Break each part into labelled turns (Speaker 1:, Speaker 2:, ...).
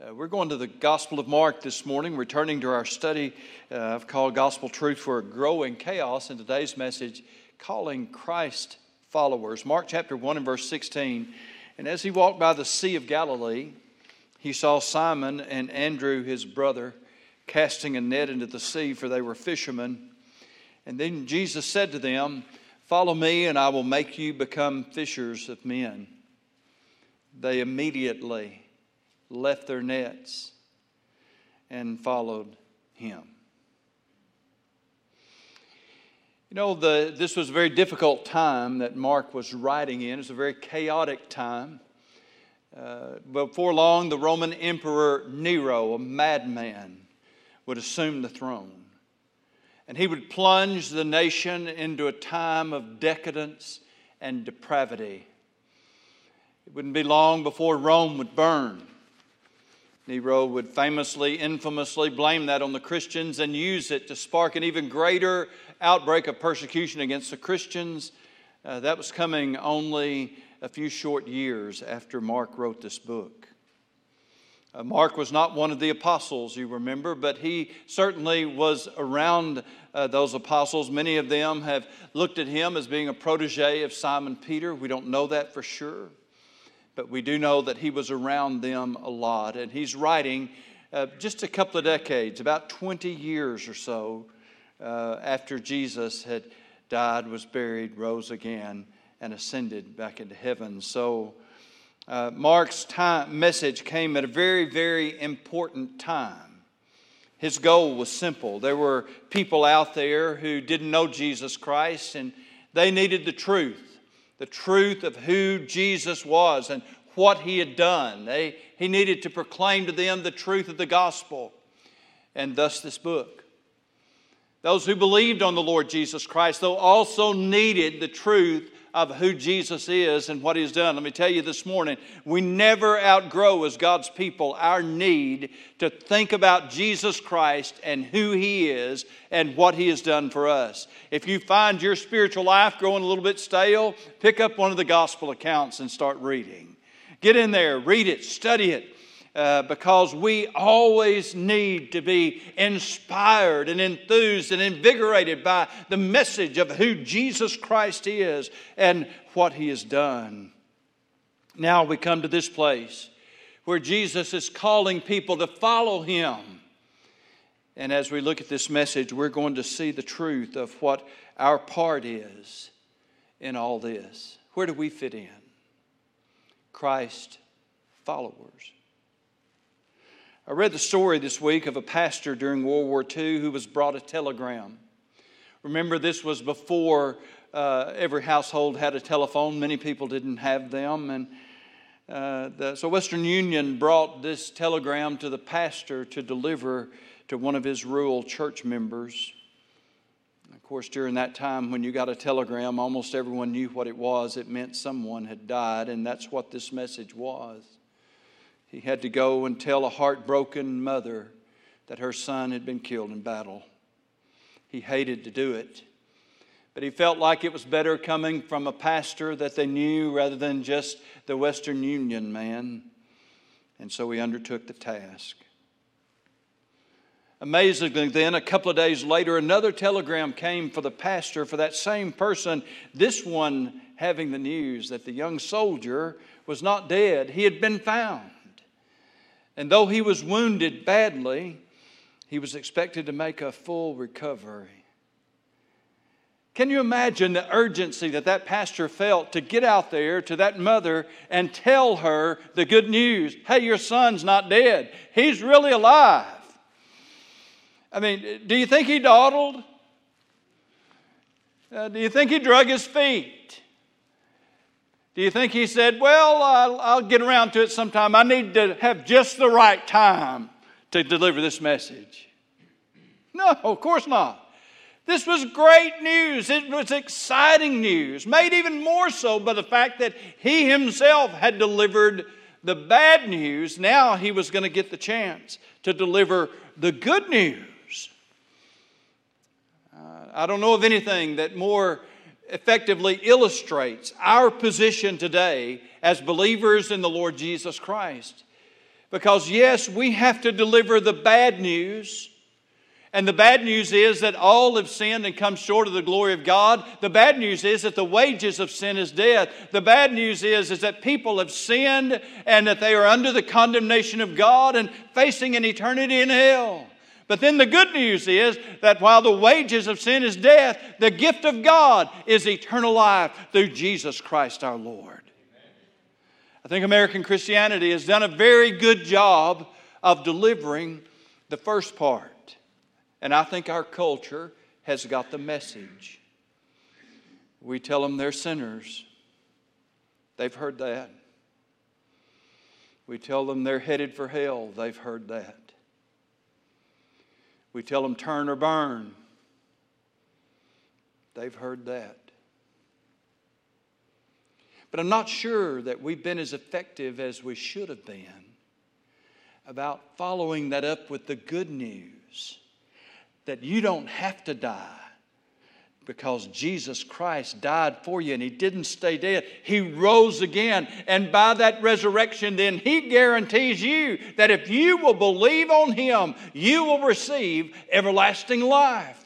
Speaker 1: Uh, we're going to the Gospel of Mark this morning, returning to our study uh, called Gospel Truth for a Growing Chaos, In today's message, Calling Christ Followers. Mark chapter 1 and verse 16. And as he walked by the Sea of Galilee, he saw Simon and Andrew, his brother, casting a net into the sea, for they were fishermen. And then Jesus said to them, Follow me, and I will make you become fishers of men. They immediately left their nets and followed him. You know, the, this was a very difficult time that Mark was writing in. It was a very chaotic time. Uh, before long, the Roman Emperor Nero, a madman, would assume the throne. And he would plunge the nation into a time of decadence and depravity. It wouldn't be long before Rome would burn. Nero would famously, infamously blame that on the Christians and use it to spark an even greater outbreak of persecution against the Christians. Uh, that was coming only a few short years after Mark wrote this book. Uh, Mark was not one of the apostles, you remember, but he certainly was around uh, those apostles. Many of them have looked at him as being a protege of Simon Peter. We don't know that for sure but we do know that he was around them a lot. And he's writing uh, just a couple of decades, about 20 years or so uh, after Jesus had died, was buried, rose again, and ascended back into heaven. So uh, Mark's time, message came at a very, very important time. His goal was simple. There were people out there who didn't know Jesus Christ, and they needed the truth the truth of who Jesus was and what he had done. They, he needed to proclaim to them the truth of the gospel, and thus this book. Those who believed on the Lord Jesus Christ, though, also needed the truth of who Jesus is and what He's done. Let me tell you this morning, we never outgrow as God's people our need to think about Jesus Christ and who He is and what He has done for us. If you find your spiritual life growing a little bit stale, pick up one of the gospel accounts and start reading. Get in there, read it, study it. Uh, because we always need to be inspired and enthused and invigorated by the message of who Jesus Christ is and what he has done. Now we come to this place where Jesus is calling people to follow him. And as we look at this message, we're going to see the truth of what our part is in all this. Where do we fit in? Christ followers. I read the story this week of a pastor during World War II who was brought a telegram. Remember, this was before uh, every household had a telephone, many people didn't have them. And uh, the, so Western Union brought this telegram to the pastor to deliver to one of his rural church members. Of course, during that time when you got a telegram, almost everyone knew what it was. It meant someone had died, and that's what this message was. He had to go and tell a heartbroken mother that her son had been killed in battle. He hated to do it, but he felt like it was better coming from a pastor that they knew rather than just the Western Union man. And so he undertook the task. Amazingly, then, a couple of days later, another telegram came for the pastor for that same person, this one having the news that the young soldier was not dead, he had been found. And though he was wounded badly, he was expected to make a full recovery. Can you imagine the urgency that that pastor felt to get out there to that mother and tell her the good news? Hey, your son's not dead, he's really alive. I mean, do you think he dawdled? Uh, do you think he drug his feet? Do you think he said, Well, I'll, I'll get around to it sometime? I need to have just the right time to deliver this message. No, of course not. This was great news. It was exciting news, made even more so by the fact that he himself had delivered the bad news. Now he was going to get the chance to deliver the good news. Uh, I don't know of anything that more effectively illustrates our position today as believers in the Lord Jesus Christ. Because, yes, we have to deliver the bad news. And the bad news is that all have sinned and come short of the glory of God. The bad news is that the wages of sin is death. The bad news is, is that people have sinned and that they are under the condemnation of God and facing an eternity in hell. But then the good news is that while the wages of sin is death, the gift of God is eternal life through Jesus Christ our Lord. I think American Christianity has done a very good job of delivering the first part. And I think our culture has got the message. We tell them they're sinners. They've heard that. We tell them they're headed for hell. They've heard that. We tell them turn or burn. They've heard that. But I'm not sure that we've been as effective as we should have been about following that up with the good news that you don't have to die because Jesus Christ died for you and He didn't stay dead. He rose again. And by that resurrection, then He guarantees you that if you will believe on Him, you will receive everlasting life.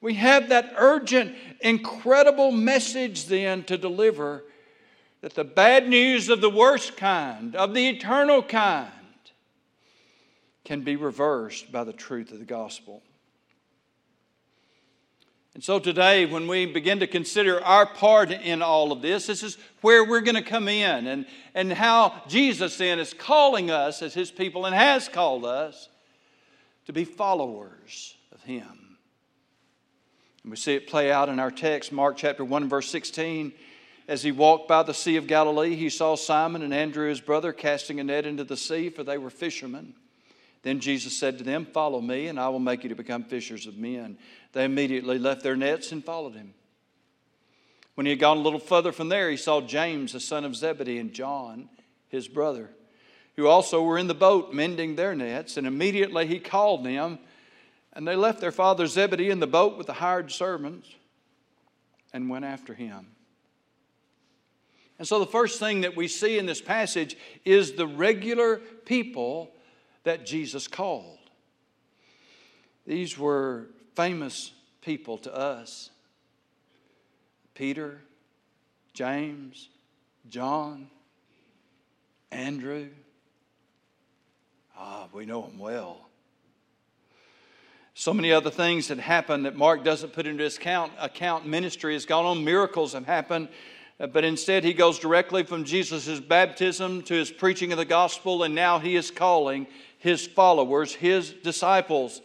Speaker 1: We have that urgent, incredible message then to deliver that the bad news of the worst kind, of the eternal kind, can be reversed by the truth of the gospel. And so today, when we begin to consider our part in all of this, this is where we're going to come in and, and how Jesus then is calling us as his people and has called us to be followers of him. And we see it play out in our text, Mark chapter 1, verse 16. As he walked by the Sea of Galilee, he saw Simon and Andrew, his brother, casting a net into the sea, for they were fishermen. Then Jesus said to them, Follow me, and I will make you to become fishers of men. They immediately left their nets and followed him. When he had gone a little further from there, he saw James, the son of Zebedee, and John, his brother, who also were in the boat mending their nets. And immediately he called them and they left their father Zebedee in the boat with the hired servants and went after him. And so, the first thing that we see in this passage is the regular people that Jesus called. These were famous people to us Peter, James, John, Andrew. Ah, we know them well. So many other things had happened that Mark doesn't put into his account. Account ministry has gone on, miracles have happened, uh, but instead he goes directly from Jesus' baptism to his preaching of the gospel, and now he is calling his followers, his disciples.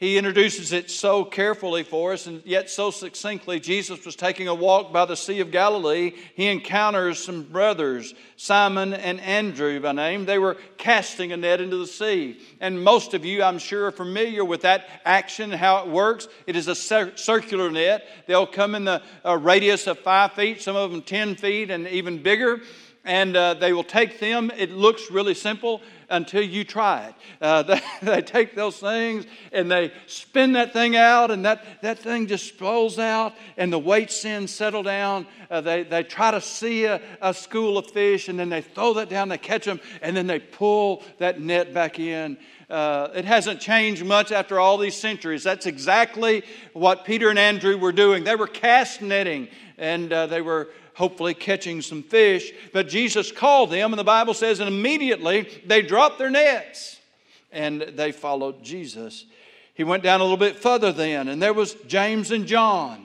Speaker 1: He introduces it so carefully for us and yet so succinctly. Jesus was taking a walk by the Sea of Galilee. He encounters some brothers, Simon and Andrew by name. They were casting a net into the sea. And most of you, I'm sure, are familiar with that action, how it works. It is a circular net. They'll come in the uh, radius of five feet, some of them 10 feet and even bigger. And uh, they will take them. It looks really simple until you try it. Uh, they, they, take those things and they spin that thing out, and that, that thing just spills out, and the weights in settle down. Uh, they, they try to see a, a school of fish, and then they throw that down, they catch them, and then they pull that net back in. Uh, it hasn't changed much after all these centuries. That's exactly what Peter and Andrew were doing. They were cast netting and uh, they were hopefully catching some fish. But Jesus called them, and the Bible says, and immediately they dropped their nets and they followed Jesus. He went down a little bit further then, and there was James and John,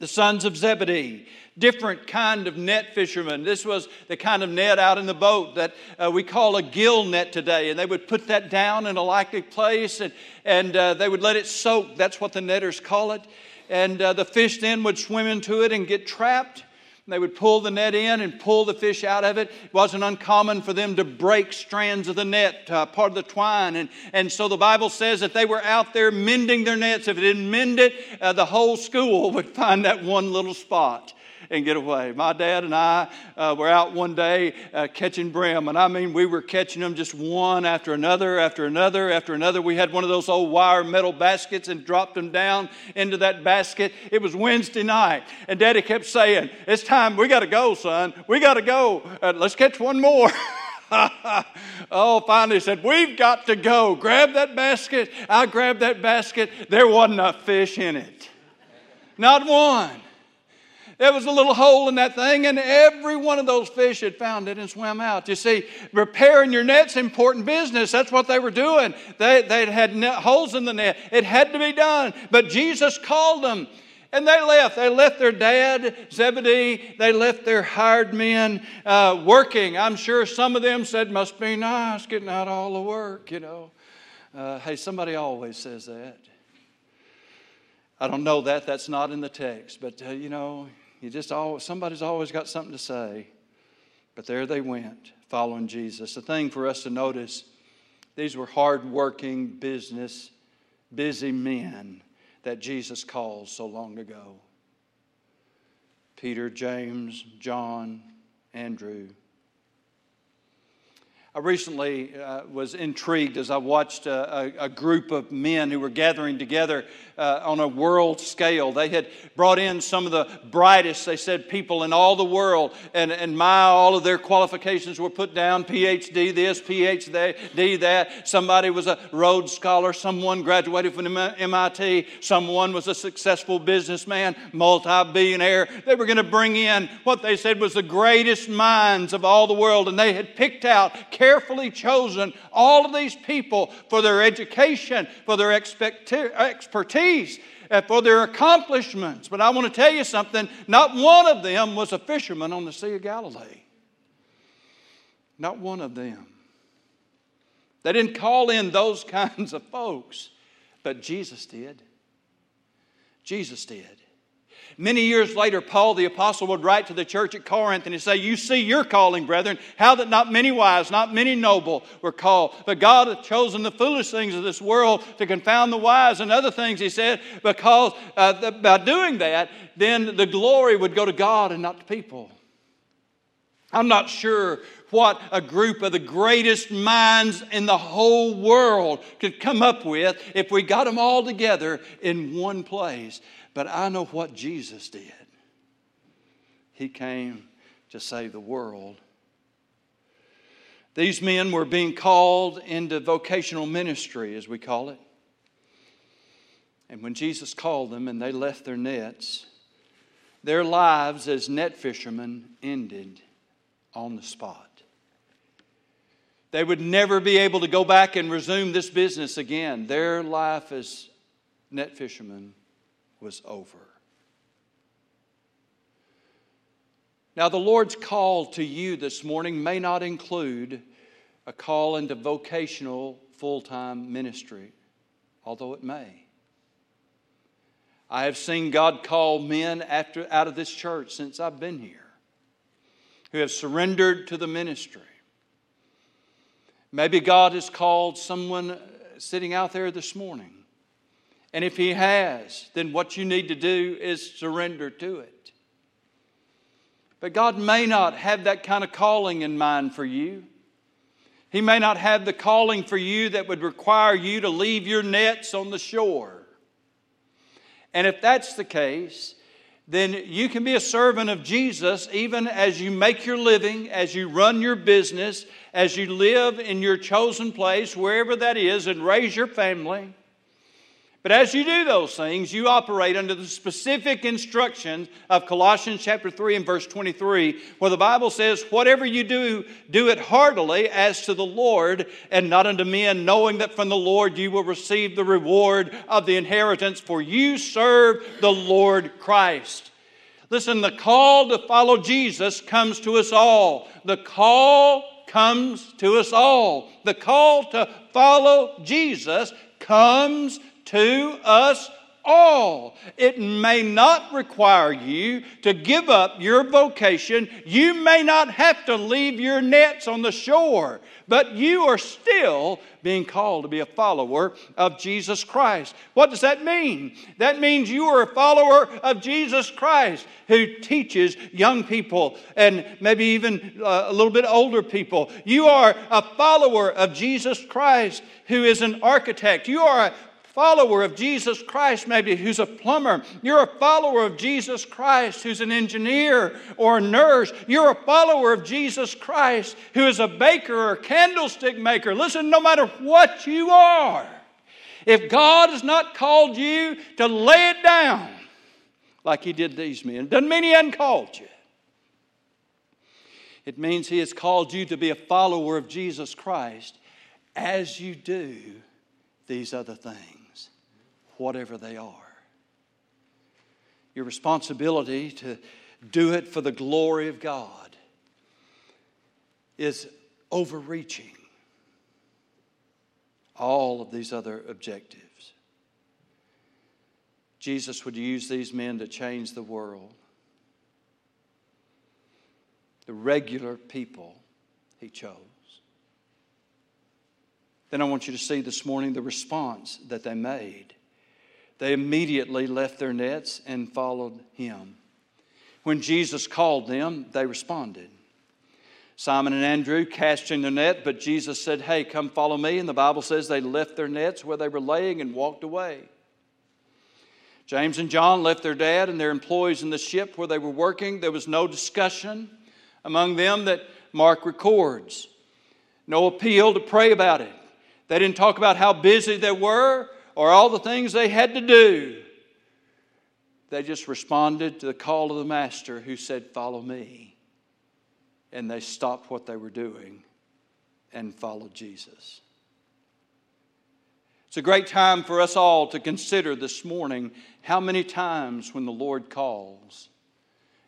Speaker 1: the sons of Zebedee different kind of net fishermen. This was the kind of net out in the boat that uh, we call a gill net today. And they would put that down in a likely place and, and uh, they would let it soak. That's what the netters call it. And uh, the fish then would swim into it and get trapped. They would pull the net in and pull the fish out of it. It wasn't uncommon for them to break strands of the net, uh, part of the twine. And, and so the Bible says that they were out there mending their nets. If it didn't mend it, uh, the whole school would find that one little spot. And get away. My dad and I uh, were out one day uh, catching brim, and I mean, we were catching them just one after another, after another, after another. We had one of those old wire metal baskets and dropped them down into that basket. It was Wednesday night, and Daddy kept saying, It's time, we got to go, son. We got to go. Uh, let's catch one more. oh, finally said, We've got to go. Grab that basket. I grabbed that basket. There wasn't a fish in it. Not one. There was a little hole in that thing, and every one of those fish had found it and swam out. You see, repairing your net's important business. That's what they were doing. They, they had net, holes in the net. It had to be done. But Jesus called them. And they left. They left their dad, Zebedee. They left their hired men uh, working. I'm sure some of them said, Must be nice getting out all the work, you know. Uh, hey, somebody always says that. I don't know that. That's not in the text. But, uh, you know, you just always, somebody's always got something to say. But there they went, following Jesus. The thing for us to notice these were hard-working business, busy men that Jesus calls so long ago. Peter, James, John, Andrew. I recently uh, was intrigued as I watched a, a, a, group of men who were gathering together uh, on a world scale. They had brought in some of the brightest, they said, people in all the world, and, and my, all of their qualifications were put down PhD this, PhD that. Somebody was a Rhodes Scholar, someone graduated from MIT, someone was a successful businessman, multi billionaire. They were going to bring in what they said was the greatest minds of all the world, and they had picked out carefully chosen all of these people for their education, for their expertise, for their accomplishments. But I want to tell you something not one of them was a fisherman on the Sea of Galilee. Not one of them. They didn't call in those kinds of folks, but Jesus did. Jesus did. Many years later, Paul the Apostle would write to the church at Corinth and he'd say, You see your calling, brethren, how that not many wise, not many noble were called. But God hath chosen the foolish things of this world to confound the wise and other things, he said, because uh, by doing that, then the glory would go to God and not to people. I'm not sure what a group of the greatest minds in the whole world could come up with if we got them all together in one place. But I know what Jesus did. He came to save the world. These men were being called into vocational ministry, as we call it. And when Jesus called them and they left their nets, their lives as net fishermen ended on the spot. They would never be able to go back and resume this business again. Their life as net fishermen was over. Now, the Lord's call to you this morning may not include a call into vocational full time ministry, although it may. I have seen God call men after, out of this church since I've been here who have surrendered to the ministry. Maybe God has called someone sitting out there this morning and if He has, then what you need to do is surrender to it. But God may not have that kind of calling in mind for you. He may not have the calling for you that would require you to leave your nets on the shore. And if that's the case, then you can be a servant of Jesus even as you make your living, as you run your business, as you live in your chosen place, wherever that is, and raise your family. But as you do those things, you operate under the specific instructions of Colossians chapter 3 and verse 23, where the Bible says, Whatever you do, do it heartily as to the Lord and not unto men, knowing that from the Lord you will receive the reward of the inheritance, for you serve the Lord Christ. Listen, the call to follow Jesus comes to us all. The call comes to us all. The call to follow Jesus comes to us all. It may not require you to give up your vocation. You may not have to leave your nets on the shore, but you are still being called to be a follower of Jesus Christ. What does that mean? That means you are a follower of Jesus Christ who teaches young people and maybe even uh, a little bit older people. You are a follower of Jesus Christ who is an architect. You are a follower of Jesus Christ, maybe who's a plumber. You're a follower of Jesus Christ who's an engineer or a nurse. You're a follower of Jesus Christ who is a baker or a candlestick maker. Listen, no matter what you are, if God has not called you to lay it down like He did these men, doesn't mean He hadn't called you. It means He has called you to be a follower of Jesus Christ as you do these other things whatever they are. Your responsibility to do it for the glory of God is overreaching all of these other objectives. Jesus would use these men to change the world. The regular people he chose. Then I want you to see this morning the response that they made. They immediately left their nets and followed him. When Jesus called them, they responded. Simon and Andrew casting their net, but Jesus said, Hey, come follow me. And the Bible says they left their nets where they were laying and walked away. James and John left their dad and their employees in the ship where they were working. There was no discussion among them that Mark records, no appeal to pray about it. They didn't talk about how busy they were or all the things they had to do. They just responded to the call of the Master who said, Follow me. And they stopped what they were doing and followed Jesus. It's a great time for us all to consider this morning how many times when the Lord calls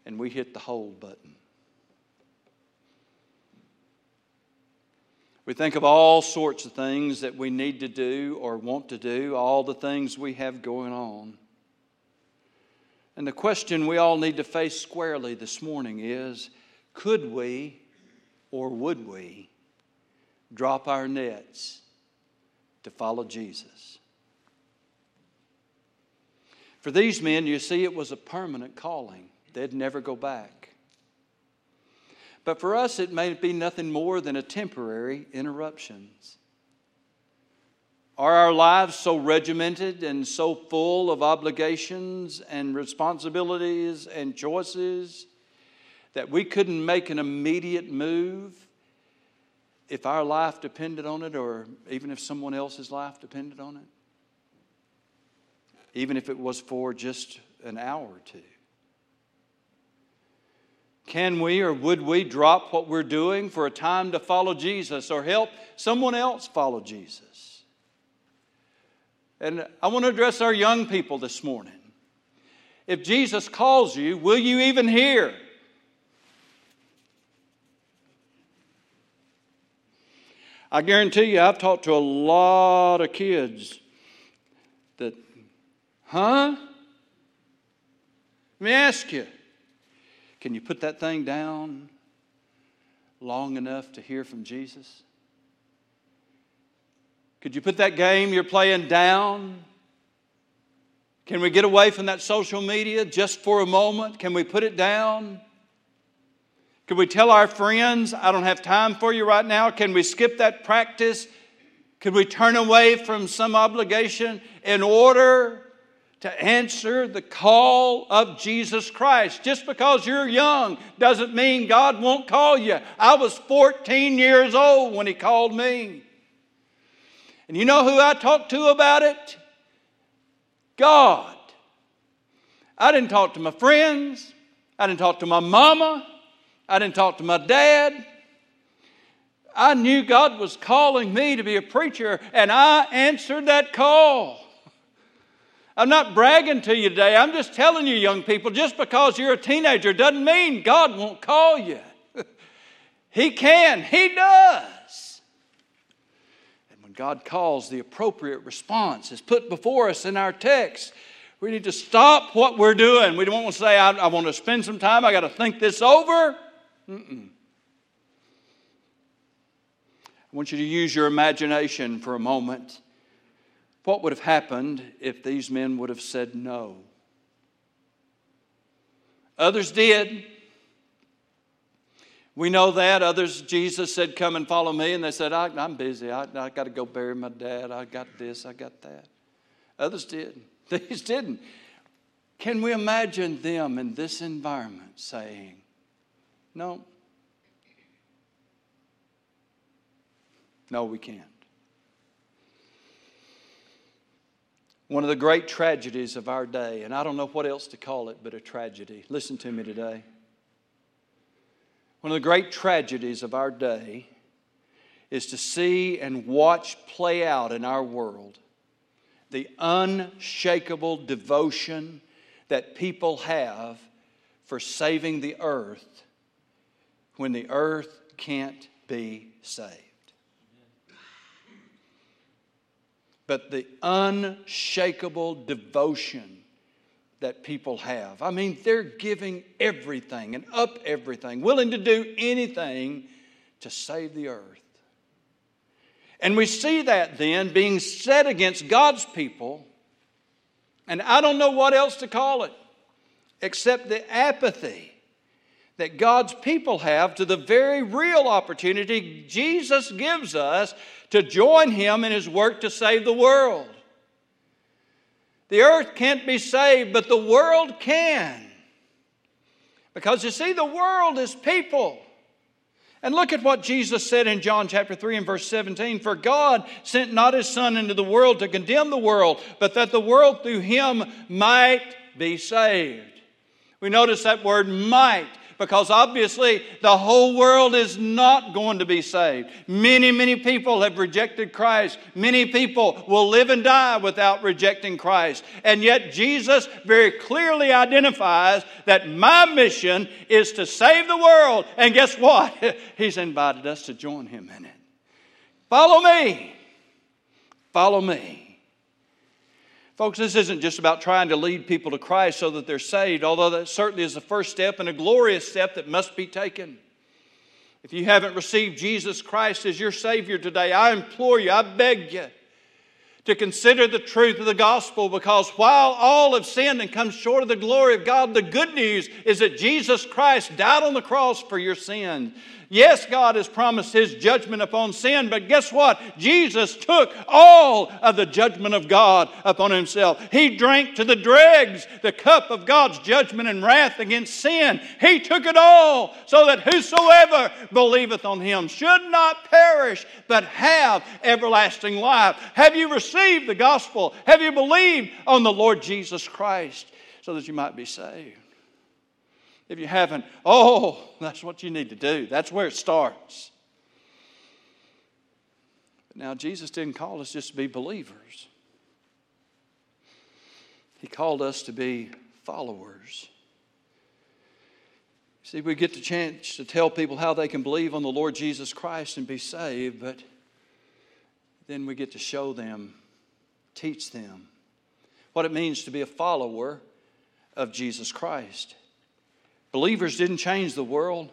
Speaker 1: and we hit the hold button. We think of all sorts of things that we need to do or want to do, all the things we have going on. And the question we all need to face squarely this morning is could we or would we drop our nets to follow Jesus? For these men, you see, it was a permanent calling. They'd never go back. But for us, it may be nothing more than a temporary interruptions. Are our lives so regimented and so full of obligations and responsibilities and choices that we couldn't make an immediate move if our life depended on it or even if someone else's life depended on it? Even if it was for just an hour or two. Can we or would we drop what we're doing for a time to follow Jesus or help someone else follow Jesus? And I want to address our young people this morning. If Jesus calls you, will you even hear? I guarantee you, I've talked to a lot of kids that, huh? Let me ask you can you put that thing down long enough to hear from Jesus? Could you put that game you're playing down? Can we get away from that social media just for a moment? Can we put it down? Can we tell our friends, I don't have time for you right now? Can we skip that practice? Could we turn away from some obligation in order to answer the call of Jesus Christ. Just because you're young doesn't mean God won't call you. I was 14 years old when He called me. And you know who I talked to about it? God. I didn't talk to my friends. I didn't talk to my mama. I didn't talk to my dad. I knew God was calling me to be a preacher, and I answered that call. I'm not bragging to you today. I'm just telling you, young people, just because you're a teenager doesn't mean God won't call you. he can, He does. And when God calls, the appropriate response is put before us in our text. We need to stop what we're doing. We don't want to say, I, I want to spend some time, I got to think this over. Mm-mm. I want you to use your imagination for a moment. What would have happened if these men would have said no? Others did. We know that. Others, Jesus said, Come and follow me. And they said, I, am busy. I, I got to go bury my dad. I got this. I got that. Others did. These didn't. Can we imagine them in this environment saying, No? No, we can't. One of the great tragedies of our day, and I don't know what else to call it but a tragedy. Listen to me today. One of the great tragedies of our day is to see and watch play out in our world the unshakable devotion that people have for saving the earth when the earth can't be saved. But the unshakable devotion that people have. I mean, they're giving everything and up everything, willing to do anything to save the earth. And we see that then being set against God's people, and I don't know what else to call it except the apathy that God's people have to the very real opportunity Jesus gives us to join Him in His work to save the world. The earth can't be saved, but the world can. Because you see, the world is people. And look at what Jesus said in John chapter 3 and verse 17 For God sent not his Son into the world to condemn the world, but that the world through him might be saved. We notice that word might because obviously the whole world is not going to be saved. Many, many people have rejected Christ. Many people will live and die without rejecting Christ. And yet Jesus very clearly identifies that my mission is to save the world. And guess what? He's invited us to join him in it. Follow me. Follow me. Folks, this isn't just about trying to lead people to Christ so that they're saved, although that certainly is the first step and a glorious step that must be taken. If you haven't received Jesus Christ as your Savior today, I implore you, I beg you to consider the truth of the gospel because while all have sinned and come short of the glory of God, the good news is that Jesus Christ died on the cross for your sins. Yes, God has promised His judgment upon sin, but guess what? Jesus took all of the judgment of God upon Himself. He drank to the dregs the cup of God's judgment and wrath against sin. He took it all so that whosoever believeth on Him should not perish, but have everlasting life. Have you received the gospel? Have you believed on the Lord Jesus Christ so that you might be saved? If you haven't, oh, that's what you need to do. That's where it starts. But now, Jesus didn't call us just to be believers, He called us to be followers. See, we get the chance to tell people how they can believe on the Lord Jesus Christ and be saved, but then we get to show them, teach them what it means to be a follower of Jesus Christ. Believers didn't change the world,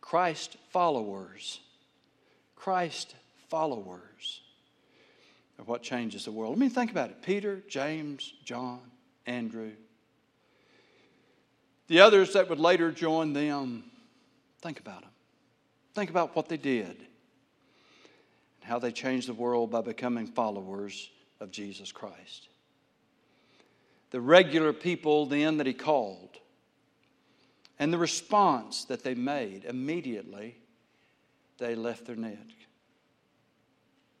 Speaker 1: Christ followers. Christ followers are what changes the world. I mean, think about it Peter, James, John, Andrew. The others that would later join them, think about them. Think about what they did and how they changed the world by becoming followers of Jesus Christ. The regular people then that he called and the response that they made immediately, they left their net.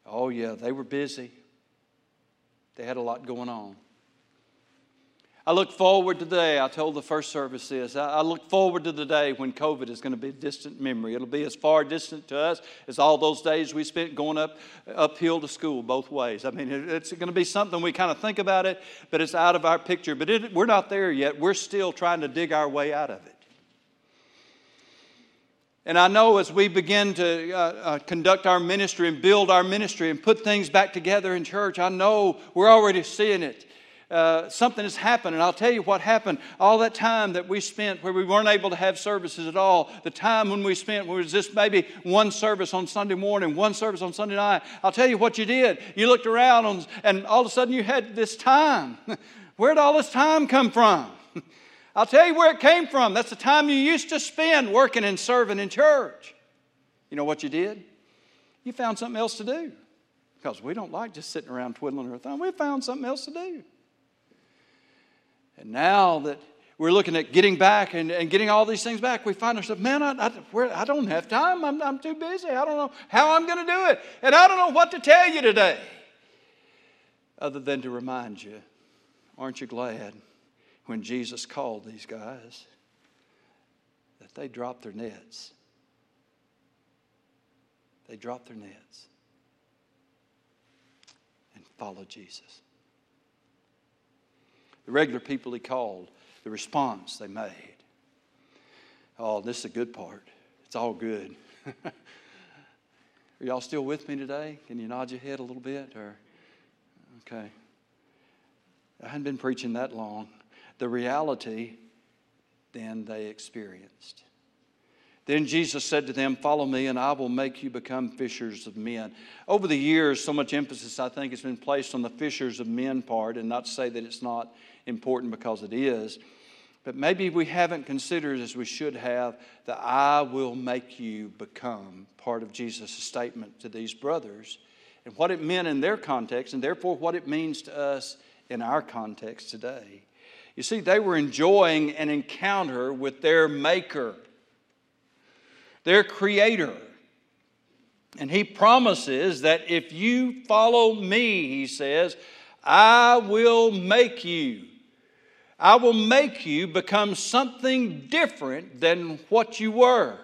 Speaker 1: Oh, yeah, they were busy. They had a lot going on. I look forward to the day, I told the first service this, I look forward to the day when COVID is going to be a distant memory. It'll be as far distant to us as all those days we spent going up uphill to school both ways. I mean, it's going to be something we kind of think about it, but it's out of our picture. But it, we're not there yet. We're still trying to dig our way out of it. And I know as we begin to uh, uh, conduct our ministry and build our ministry and put things back together in church, I know we're already seeing it. uh, something has happened. And I'll tell you what happened. All that time that we spent where we weren't able to have services at all, the time when we spent was just maybe one service on Sunday morning, one service on Sunday night. I'll tell you what you did. You looked around on, and all of a sudden you had this time. Where'd all this time come from? I'll tell you where it came from. That's the time you used to spend working and serving in church. You know what you did? You found something else to do. Because we don't like just sitting around twiddling our thumb. We found something else to do. And now that we're looking at getting back and, and getting all these things back, we find ourselves, man, I, I, I don't have time. I'm, I'm too busy. I don't know how I'm going to do it. And I don't know what to tell you today, other than to remind you aren't you glad when Jesus called these guys that they dropped their nets? They dropped their nets and followed Jesus the regular people he called, the response they made. Oh, this is a good part. It's all good. Are y'all still with me today? Can you nod your head a little bit? Or okay. I hadn't been preaching that long. The reality then they experienced. Then Jesus said to them, Follow me, and I will make you become fishers of men. Over the years, so much emphasis, I think, has been placed on the fishers of men part, and not to say that it's not important because it is. But maybe we haven't considered as we should have that I will make you become part of Jesus' statement to these brothers and what it meant in their context, and therefore what it means to us in our context today. You see, they were enjoying an encounter with their Maker, their Creator. And He promises that if you follow me, He says, I will make you I will make you become something different than what you were.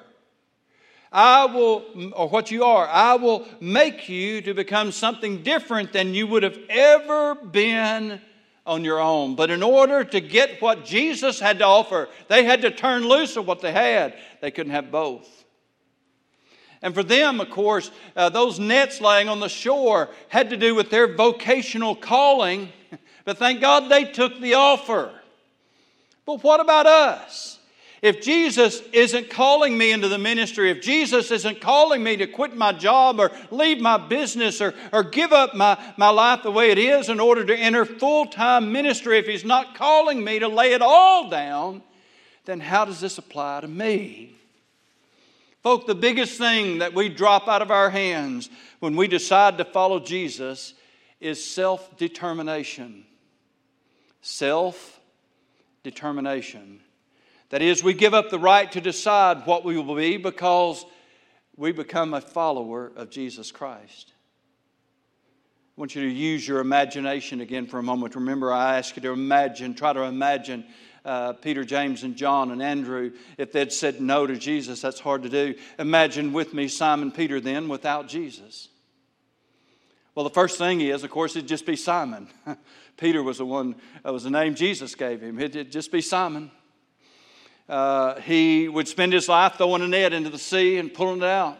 Speaker 1: I will, or what you are, I will make you to become something different than you would have ever been on your own. But in order to get what Jesus had to offer, they had to turn loose of what they had. They couldn't have both. And for them, of course, uh, those nets laying on the shore had to do with their vocational calling. But thank God they took the offer. But what about us? If Jesus isn't calling me into the ministry, if Jesus isn't calling me to quit my job or leave my business or, or give up my, my life the way it is in order to enter full time ministry, if He's not calling me to lay it all down, then how does this apply to me? Folk, the biggest thing that we drop out of our hands when we decide to follow Jesus is self determination. Self determination. That is, we give up the right to decide what we will be because we become a follower of Jesus Christ. I want you to use your imagination again for a moment. Remember, I asked you to imagine, try to imagine uh, Peter, James, and John and Andrew if they'd said no to Jesus. That's hard to do. Imagine with me Simon Peter then without Jesus. Well, the first thing is, of course, it'd just be Simon. Peter was the one, uh, was the name Jesus gave him. It'd just be Simon. Uh, he would spend his life throwing a net into the sea and pulling it out.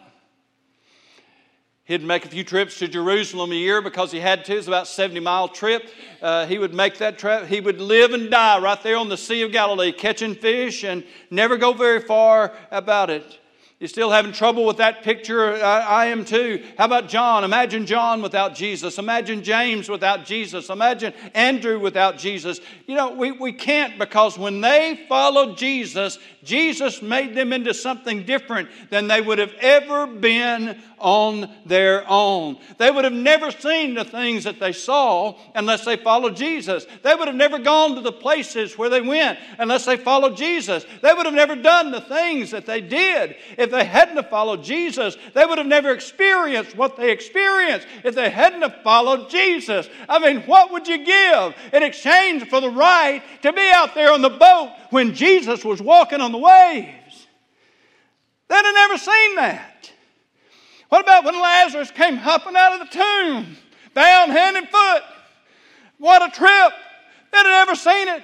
Speaker 1: He'd make a few trips to Jerusalem a year because he had to. It's about a 70 mile trip. Uh, he would make that trip. He would live and die right there on the Sea of Galilee, catching fish and never go very far about it. You're still having trouble with that picture? I, I, am too. How about John? Imagine John without Jesus. Imagine James without Jesus. Imagine Andrew without Jesus. You know, we, we can't because when they followed Jesus, Jesus made them into something different than they would have ever been on their own. They would have never seen the things that they saw unless they followed Jesus. They would have never gone to the places where they went unless they followed Jesus. They would have never done the things that they did if they hadn't have followed Jesus. They would have never experienced what they experienced if they hadn't have followed Jesus. I mean, what would you give in exchange for the right to be out there on the boat when Jesus was walking on the waves? They'd have never seen that. What about when Lazarus came hopping out of the tomb, bound hand and foot? What a trip! They'd have never seen it.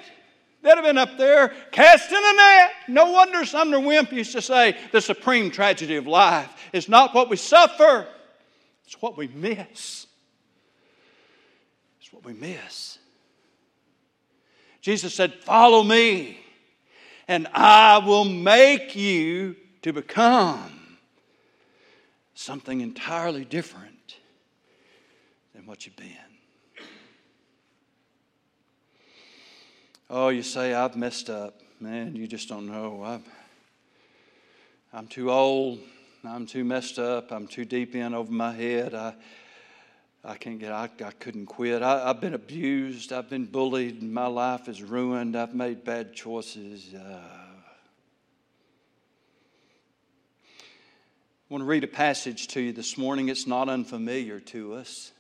Speaker 1: They'd have been up there casting a net. No wonder Sumner Wemp used to say the supreme tragedy of life is not what we suffer, it's what we miss. It's what we miss. Jesus said, Follow me, and I will make you to become something entirely different than what you've been. Oh, you say, I've messed up. Man, you just don't know. I'm, I'm too old. I'm too messed up. I'm too deep in over my head. I, I can't get, I, I couldn't quit. I, have been abused. I've been bullied. My life is ruined. I've made bad choices. Uh, I want to read a passage to you this morning. It's not unfamiliar to us.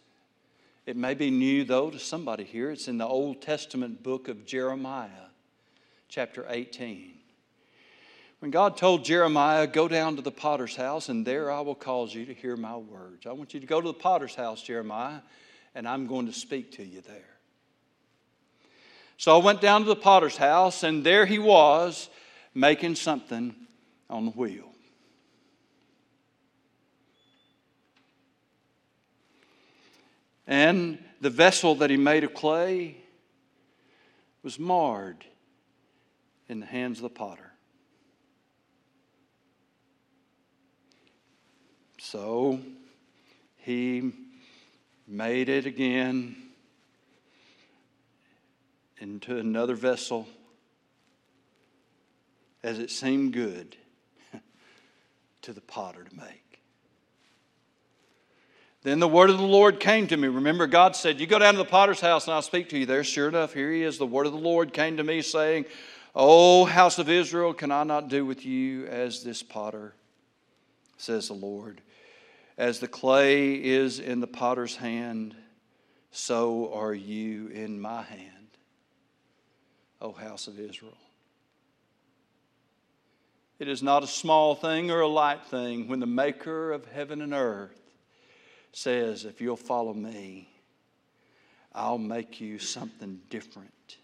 Speaker 1: It may be new, though, to somebody here. It's in the Old Testament book of Jeremiah, chapter 18. When God told Jeremiah, Go down to the potter's house, and there I will cause you to hear my words. I want you to go to the potter's house, Jeremiah, and I'm going to speak to you there. So I went down to the potter's house, and there he was making something on the wheel. And the vessel that he made of clay was marred in the hands of the potter. So he made it again into another vessel as it seemed good to the potter to make. Then the word of the Lord came to me. Remember, God said, You go down to the potter's house and I'll speak to you there. Sure enough, here he is. The word of the Lord came to me, saying, O house of Israel, can I not do with you as this potter, says the Lord? As the clay is in the potter's hand, so are you in my hand, O house of Israel. It is not a small thing or a light thing when the maker of heaven and earth says, If you'll follow me, I'll make you something different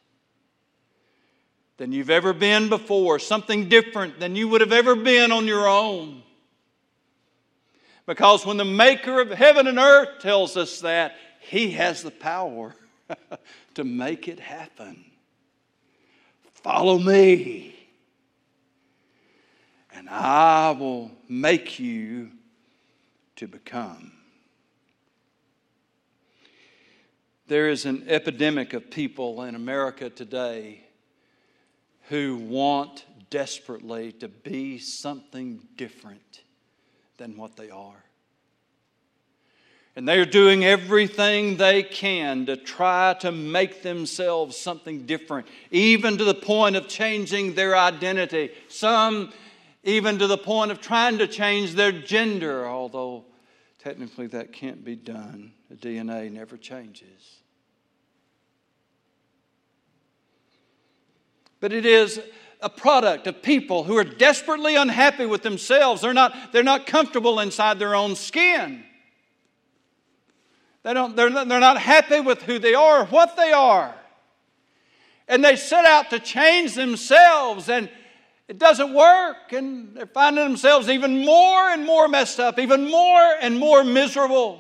Speaker 1: than you've ever been before, something different than you would have ever been on your own. Because when the maker of heaven and earth tells us that, he has the power to make it happen. Follow me, and I will make you to become There is an epidemic of people in America today who want desperately to be something different than what they are. And they are doing everything they can to try to make themselves something different, even to the point of changing their identity. Some even to the point of trying to change their gender, although technically that can't be done. The DNA never changes. but it is a product of people who are desperately unhappy with themselves. They're not, they're not comfortable inside their own skin. They don't, they're, not, they're not happy with who they are or what they are. And they set out to change themselves, and it doesn't work. And they're finding themselves even more and more messed up, even more and more miserable.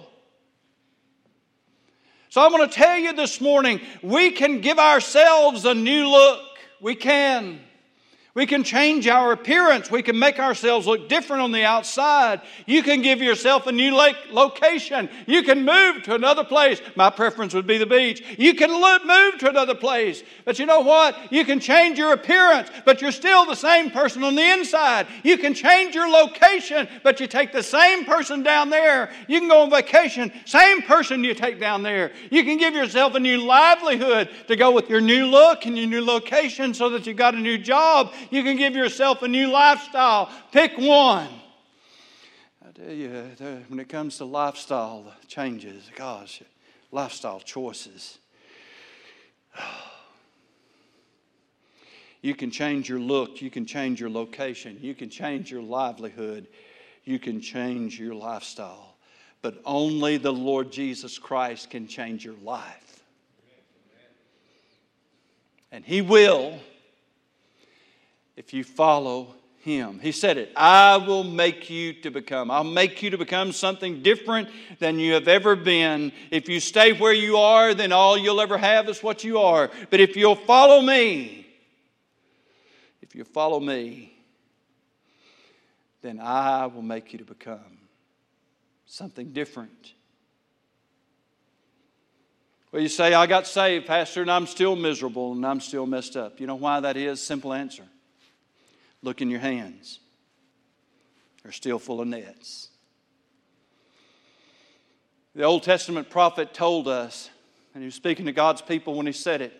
Speaker 1: So I'm going to tell you this morning we can give ourselves a new look. We can. We can change our appearance. We can make ourselves look different on the outside. You can give yourself a new location. You can move to another place. My preference would be the beach. You can move to another place. But you know what? You can change your appearance, but you're still the same person on the inside. You can change your location, but you take the same person down there. You can go on vacation, same person you take down there. You can give yourself a new livelihood to go with your new look and your new location so that you've got a new job you can give yourself a new lifestyle. Pick one. I tell you, when it comes to lifestyle changes, gosh, lifestyle choices. You can change your look, you can change your location, you can change your livelihood, you can change your lifestyle. But only the Lord Jesus Christ can change your life. And He will if you follow him. He said it I will make you to become. I'll make you to become something different than you have ever been. If you stay where you are, then all you'll ever have is what you are. But if you'll follow me, if you follow me, then I will make you to become something different. Well, you say, I got saved, Pastor, and I'm still miserable and I'm still messed up. You know why that is? Simple answer. Look in your hands. They're still full of nets. The Old Testament prophet told us, and he was speaking to God's people when he said it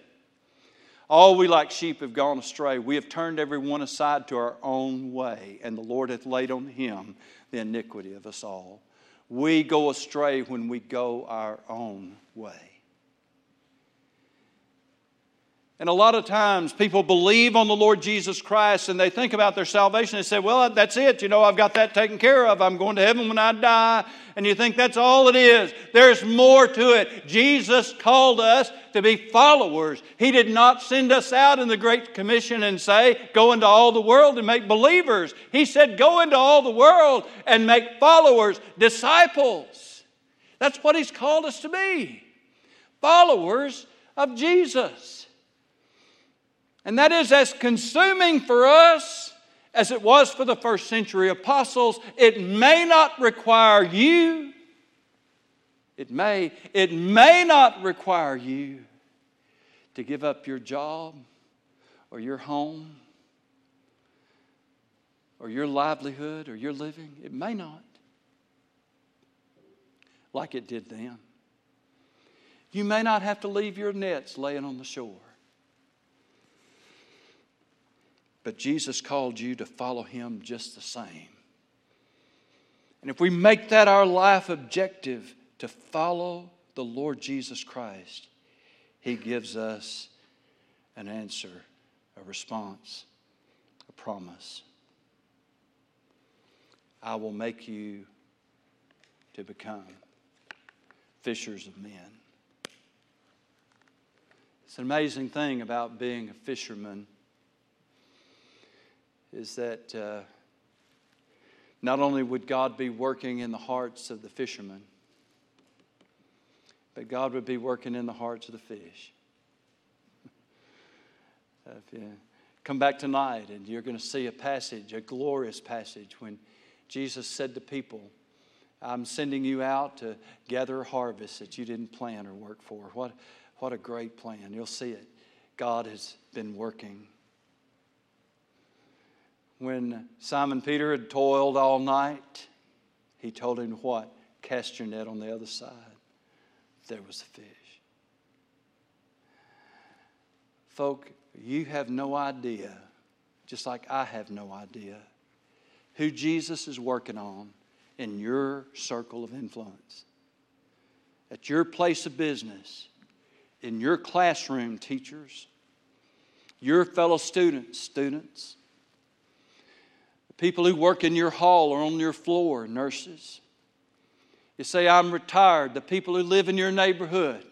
Speaker 1: all we like sheep have gone astray. We have turned every one aside to our own way, and the Lord hath laid on him the iniquity of us all. We go astray when we go our own way. And a lot of times people believe on the Lord Jesus Christ and they think about their salvation. They say, Well, that's it. You know, I've got that taken care of. I'm going to heaven when I die. And you think that's all it is. There's more to it. Jesus called us to be followers. He did not send us out in the Great Commission and say, Go into all the world and make believers. He said, Go into all the world and make followers, disciples. That's what He's called us to be followers of Jesus. And that is as consuming for us as it was for the first century apostles. It may not require you, it may, it may not require you to give up your job or your home or your livelihood or your living. It may not, like it did them. You may not have to leave your nets laying on the shore. But Jesus called you to follow him just the same. And if we make that our life objective to follow the Lord Jesus Christ, he gives us an answer, a response, a promise. I will make you to become fishers of men. It's an amazing thing about being a fisherman is that uh, not only would God be working in the hearts of the fishermen, but God would be working in the hearts of the fish. come back tonight and you're going to see a passage, a glorious passage, when Jesus said to people, I'm sending you out to gather harvest that you didn't plan or work for. What, what a great plan. You'll see it. God has been working when Simon Peter had toiled all night, he told him what? Cast your net on the other side. There was a fish. Folk, you have no idea, just like I have no idea, who Jesus is working on in your circle of influence. At your place of business, in your classroom, teachers, your fellow students, students, People who work in your hall or on your floor, nurses. You say, I'm retired. The people who live in your neighborhood,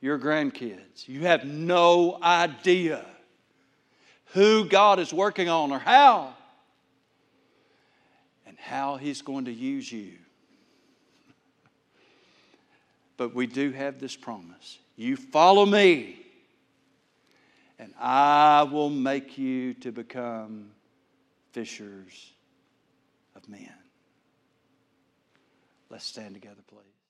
Speaker 1: your grandkids. You have no idea who God is working on or how, and how He's going to use you. But we do have this promise you follow me, and I will make you to become fishers of men. Let's stand together, please.